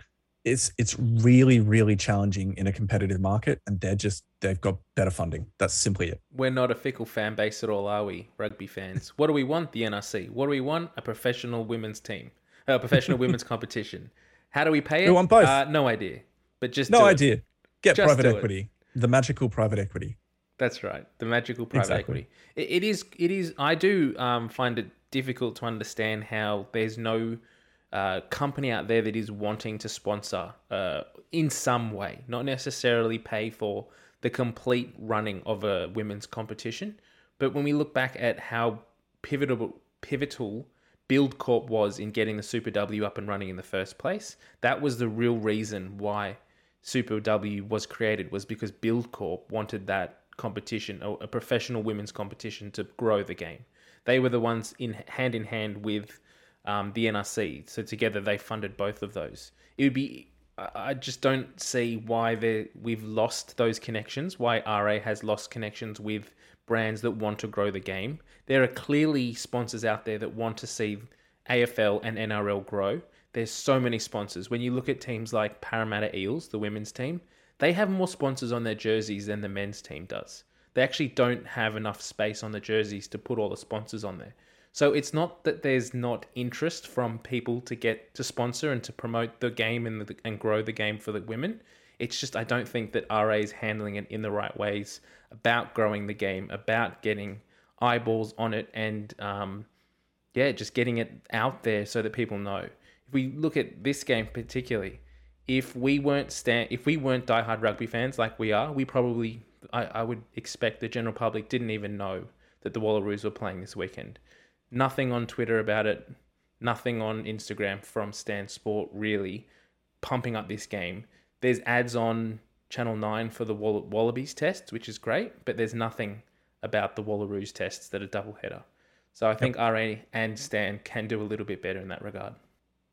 it's it's really really challenging in a competitive market, and they're just they've got better funding. That's simply it. We're not a fickle fan base at all, are we, rugby fans? what do we want? The NRC. What do we want? A professional women's team, a professional [LAUGHS] women's competition. How do we pay it? We want both. Uh, no idea, but just no idea. It. Get just private equity, it. the magical private equity. That's right, the magical private exactly. equity. It, it is. It is. I do um, find it difficult to understand how there's no uh, company out there that is wanting to sponsor uh, in some way, not necessarily pay for the complete running of a women's competition. But when we look back at how pivotal, pivotal Buildcorp was in getting the Super W up and running in the first place. That was the real reason why Super W was created was because Buildcorp wanted that competition, a professional women's competition, to grow the game. They were the ones in hand in hand with um, the NRC, so together they funded both of those. It would be I just don't see why we've lost those connections. Why RA has lost connections with brands that want to grow the game. There are clearly sponsors out there that want to see AFL and NRL grow. There's so many sponsors. When you look at teams like Parramatta Eels, the women's team, they have more sponsors on their jerseys than the men's team does. they actually don't have enough space on the jerseys to put all the sponsors on there. So it's not that there's not interest from people to get to sponsor and to promote the game and the, and grow the game for the women. It's just I don't think that RA is handling it in the right ways about growing the game, about getting eyeballs on it, and um, yeah, just getting it out there so that people know. If we look at this game particularly, if we weren't stand, if we weren't diehard rugby fans like we are, we probably I, I would expect the general public didn't even know that the Wallaroos were playing this weekend. Nothing on Twitter about it, nothing on Instagram from Stan Sport really pumping up this game. There's ads on Channel 9 for the Wall- Wallabies tests, which is great, but there's nothing about the Wallaroos tests that are double header. So I think RA and Stan can do a little bit better in that regard.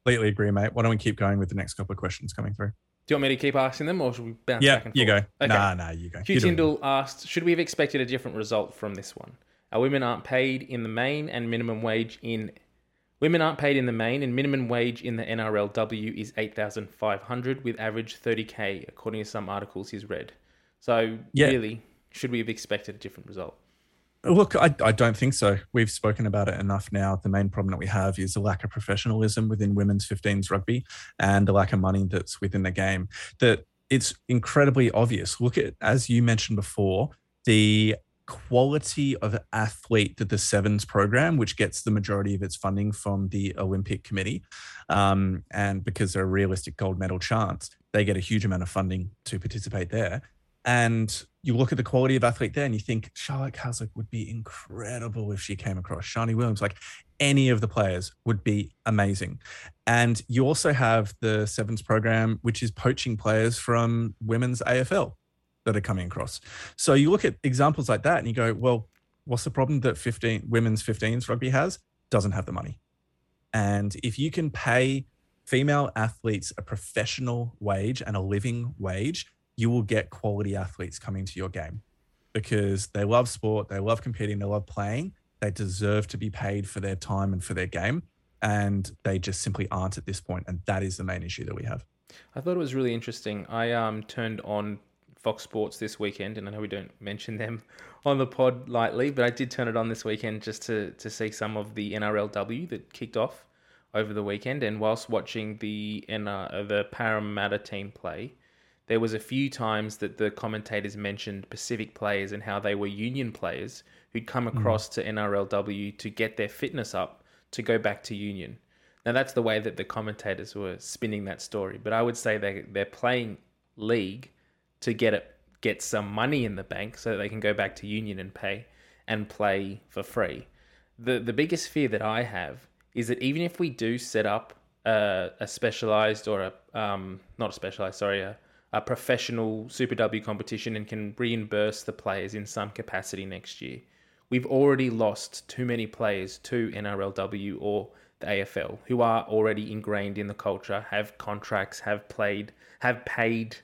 Completely agree, mate. Why don't we keep going with the next couple of questions coming through? Do you want me to keep asking them or should we bounce Yeah, back and you go. Okay. Nah, nah, you go. Hugh Tyndall asked, should we have expected a different result from this one? Our women aren't paid in the main and minimum wage in women aren't paid in the main and minimum wage in the NRLW is 8500 with average 30k according to some articles he's read. So Yeah. really, should we have expected a different result? Look, I, I don't think so. We've spoken about it enough now. The main problem that we have is the lack of professionalism within women's 15s rugby and the lack of money that's within the game. That it's incredibly obvious. Look at, as you mentioned before, the quality of athlete that the Sevens program, which gets the majority of its funding from the Olympic Committee, um, and because they're a realistic gold medal chance, they get a huge amount of funding to participate there. And you look at the quality of athlete there and you think Charlotte Caslick would be incredible if she came across. Sharni Williams, like any of the players would be amazing. And you also have the Sevens program, which is poaching players from women's AFL that are coming across. So you look at examples like that and you go, well, what's the problem that 15 women's 15s rugby has? Doesn't have the money. And if you can pay female athletes a professional wage and a living wage, you will get quality athletes coming to your game because they love sport, they love competing, they love playing. They deserve to be paid for their time and for their game. And they just simply aren't at this point. And that is the main issue that we have. I thought it was really interesting. I um turned on Fox Sports this weekend, and I know we don't mention them on the pod lightly, but I did turn it on this weekend just to to see some of the NRLW that kicked off over the weekend. And whilst watching the NR, uh, the Parramatta team play, there was a few times that the commentators mentioned Pacific players and how they were union players who'd come hmm. across to NRLW to get their fitness up to go back to union. Now that's the way that the commentators were spinning that story, but I would say they they're playing league to get it get some money in the bank so they can go back to union and pay and play for free. The the biggest fear that I have is that even if we do set up a, a specialized or a um not a specialized sorry a, a professional Super W competition and can reimburse the players in some capacity next year, we've already lost too many players to NRLW or the AFL who are already ingrained in the culture, have contracts, have played, have paid,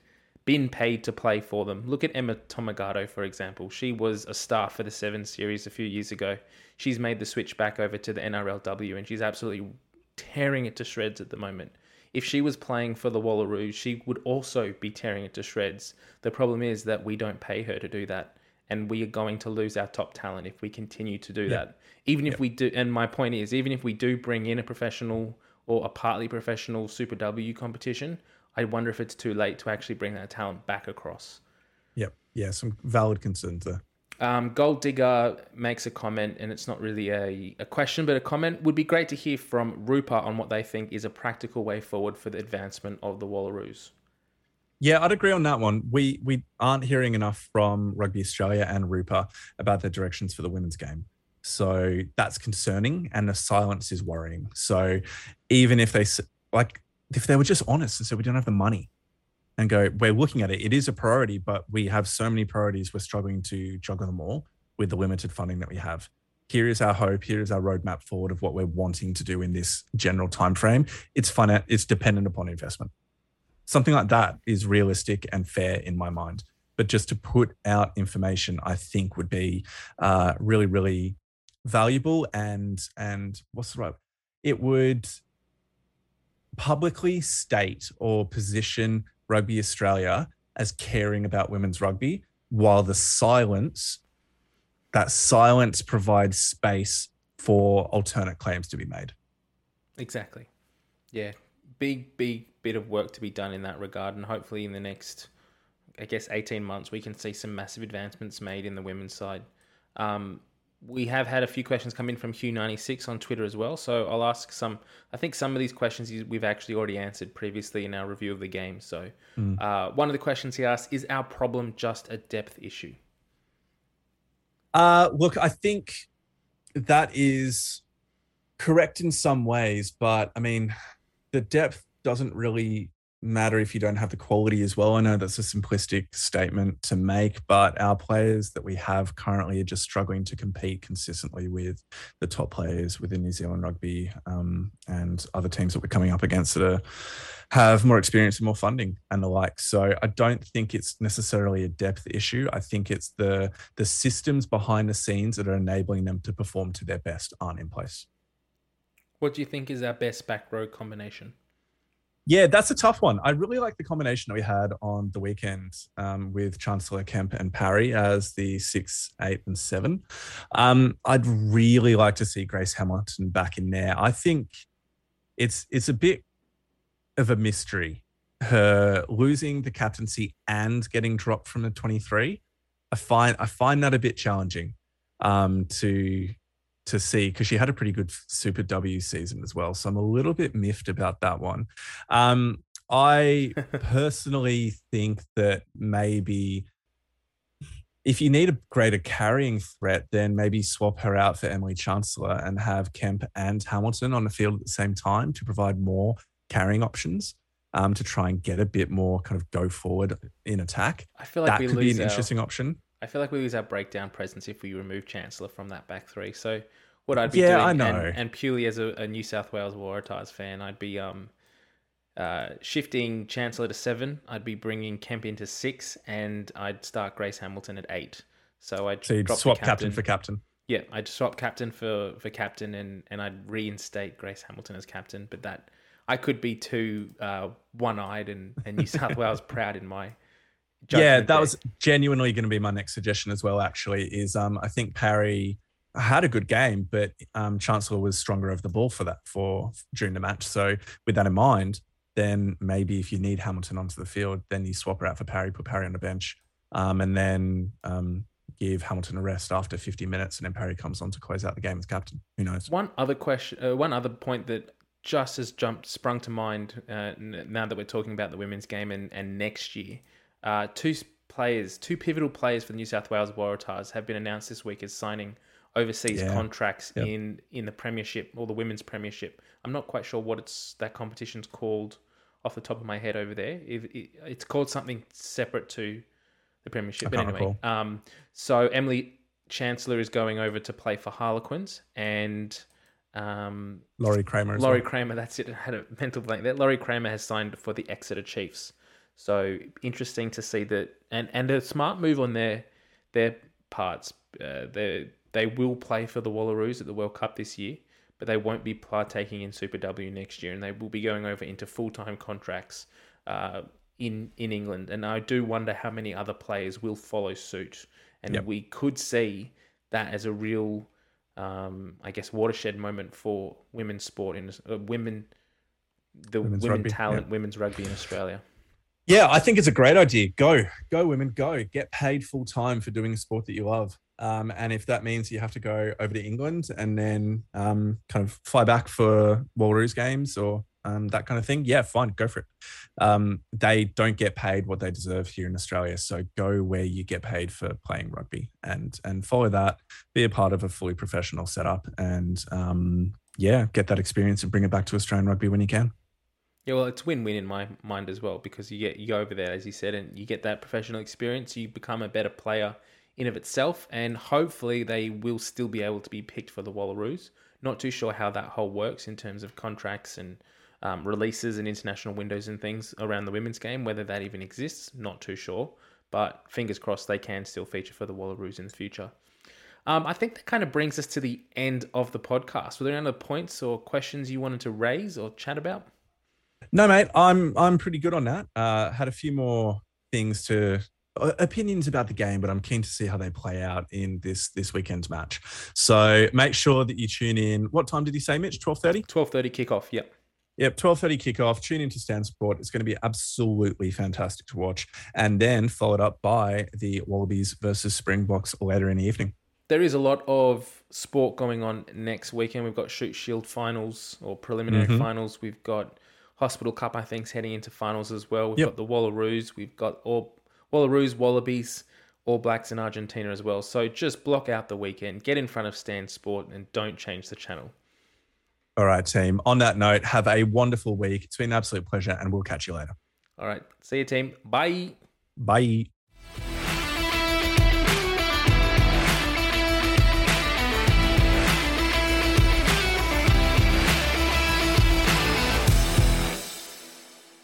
been paid to play for them. Look at Emma Tonegato, for example. She was a star for the Seven Series a few years ago. She's made the switch back over to the NRLW and she's absolutely tearing it to shreds at the moment. If she was playing for the Wallaroos, she would also be tearing it to shreds. The problem is that we don't pay her to do that and we are going to lose our top talent if we continue to do that. Even if we do, and my point is, even if we do bring in a professional or a partly professional Super W competition, I wonder if it's too late to actually bring that talent back across. Yep. Yeah. Some valid concerns there. Um, Gold Digger makes a comment, and it's not really a, a question, but a comment. Would be great to hear from Rupa on what they think is a practical way forward for the advancement of the Wallaroos. Yeah, I'd agree on that one. We we aren't hearing enough from Rugby Australia and Rupa about their directions for the women's game. So that's concerning, and the silence is worrying. So even if they like, if they were just honest and said we don't have the money, and go, we're looking at it, it is a priority, but we have so many priorities, we're struggling to juggle them all with the limited funding that we have. Here is our hope. Here is our roadmap forward of what we're wanting to do in this general time frame. It's fun. It's dependent upon investment something like that is realistic and fair in my mind. But just to put out information, I think would be uh, really, really valuable and and what's the right? It would publicly state or position Rugby Australia as caring about women's rugby, while the silence that silence provides space for alternate claims to be made. Exactly. Yeah. Big, big bit of work to be done in that regard. And hopefully, in the next, I guess, 18 months, we can see some massive advancements made in the women's side. Um, we have had a few questions come in from Hugh96 on Twitter as well. So I'll ask some. I think some of these questions we've actually already answered previously in our review of the game. So mm. uh, one of the questions he asked is our problem just a depth issue? Uh, look, I think that is correct in some ways, but I mean, the depth doesn't really matter if you don't have the quality as well. I know that's a simplistic statement to make, but our players that we have currently are just struggling to compete consistently with the top players within New Zealand rugby um, and other teams that we're coming up against that are, have more experience and more funding and the like. So I don't think it's necessarily a depth issue. I think it's the the systems behind the scenes that are enabling them to perform to their best aren't in place. What do you think is our best back row combination? Yeah, that's a tough one. I really like the combination that we had on the weekend um, with Chancellor Kemp and Parry as the six, eight, and seven. Um, I'd really like to see Grace Hamilton back in there. I think it's it's a bit of a mystery. Her losing the captaincy and getting dropped from the twenty three. I find I find that a bit challenging um, to to see because she had a pretty good Super W season as well. So I'm a little bit miffed about that one. Um, I [LAUGHS] personally think that maybe if you need a greater carrying threat, then maybe swap her out for Emily Chancellor and have Kemp and Hamilton on the field at the same time to provide more carrying options. Um, to try and get a bit more kind of go forward in attack. I feel like that could be an our, interesting option. I feel like we lose our breakdown presence if we remove Chancellor from that back three. So what I'd be yeah, doing, I know. And, and purely as a, a, New South Wales Waratahs fan, I'd be um, uh, shifting Chancellor to seven. I'd be bringing Kemp into six, and I'd start Grace Hamilton at eight. So I'd so swap captain. captain for captain. Yeah, I'd swap captain for for captain, and and I'd reinstate Grace Hamilton as captain. But that I could be too uh, one eyed and, and New South [LAUGHS] Wales proud in my yeah, that was genuinely going to be my next suggestion as well. Actually, is um, I think Parry had a good game, but um, Chancellor was stronger over the ball for that for during the match. So with that in mind, then maybe if you need Hamilton onto the field, then you swap her out for Parry, put Parry on the bench, um, and then um, give Hamilton a rest after 50 minutes, and then Parry comes on to close out the game as captain. Who knows? One other question, uh, one other point that just has jumped sprung to mind uh, now that we're talking about the women's game and, and next year uh, two players, two pivotal players for the New South Wales Waratahs have been announced this week as signing overseas yeah. contracts yep. in in the Premiership or the Women's Premiership. I'm not quite sure what it's that competition's called off the top of my head over there. It, it, it's called something separate to the Premiership. But anyway, um, so Emily Chancellor is going over to play for Harlequins and. Um, Lori Cramer. Lori well. Cramer, that's it. I had a mental blank there. Lori Cramer has signed for the Exeter Chiefs. So interesting to see that, and and a smart move on their their parts. Uh, they they will play for the Wallaroos at the World Cup this year, but they won't be partaking in Super W next year, and they will be going over into full time contracts uh, in in England. And I do wonder how many other players will follow suit, and yep. we could see that as a real, um, I guess, watershed moment for women's sport in uh, women, the women's women rugby, talent, women's rugby in Australia. Yeah, I think it's a great idea. Go, go, women, go. Get paid full time for doing a sport that you love. Um, and if that means you have to go over to England and then um, kind of fly back for Wallaroos games or um, that kind of thing, yeah, fine, go for it. Um, they don't get paid what they deserve here in Australia, so go where you get paid for playing rugby and and follow that. Be a part of a fully professional setup, and um, yeah, get that experience and bring it back to Australian rugby when you can. Yeah, well, it's win-win in my mind as well because you get you go over there, as you said, and you get that professional experience. You become a better player in of itself, and hopefully they will still be able to be picked for the Wallaroos. Not too sure how that whole works in terms of contracts and um, releases and international windows and things around the women's game. Whether that even exists, not too sure. But fingers crossed they can still feature for the Wallaroos in the future. Um, I think that kind of brings us to the end of the podcast. Were there any other points or questions you wanted to raise or chat about? No, mate, I'm I'm pretty good on that. Uh, had a few more things to uh, opinions about the game, but I'm keen to see how they play out in this this weekend's match. So make sure that you tune in. What time did you say, Mitch? Twelve thirty. Twelve thirty kickoff. Yep. Yep, twelve thirty kickoff. Tune into Stan Sport. It's going to be absolutely fantastic to watch, and then followed up by the Wallabies versus Springboks later in the evening. There is a lot of sport going on next weekend. We've got Shute Shield finals or preliminary Mhm. finals. We've got Hospital Cup, I think, is heading into finals as well. We've Yep. got the Wallaroos. We've got all Wallaroos, Wallabies, All Blacks in Argentina as well. So just block out the weekend, get in front of Stan Sport, and don't change the channel. All right, team. On that note, have a wonderful week. It's been an absolute pleasure, and we'll catch you later. All right. See you, team. Bye. Bye.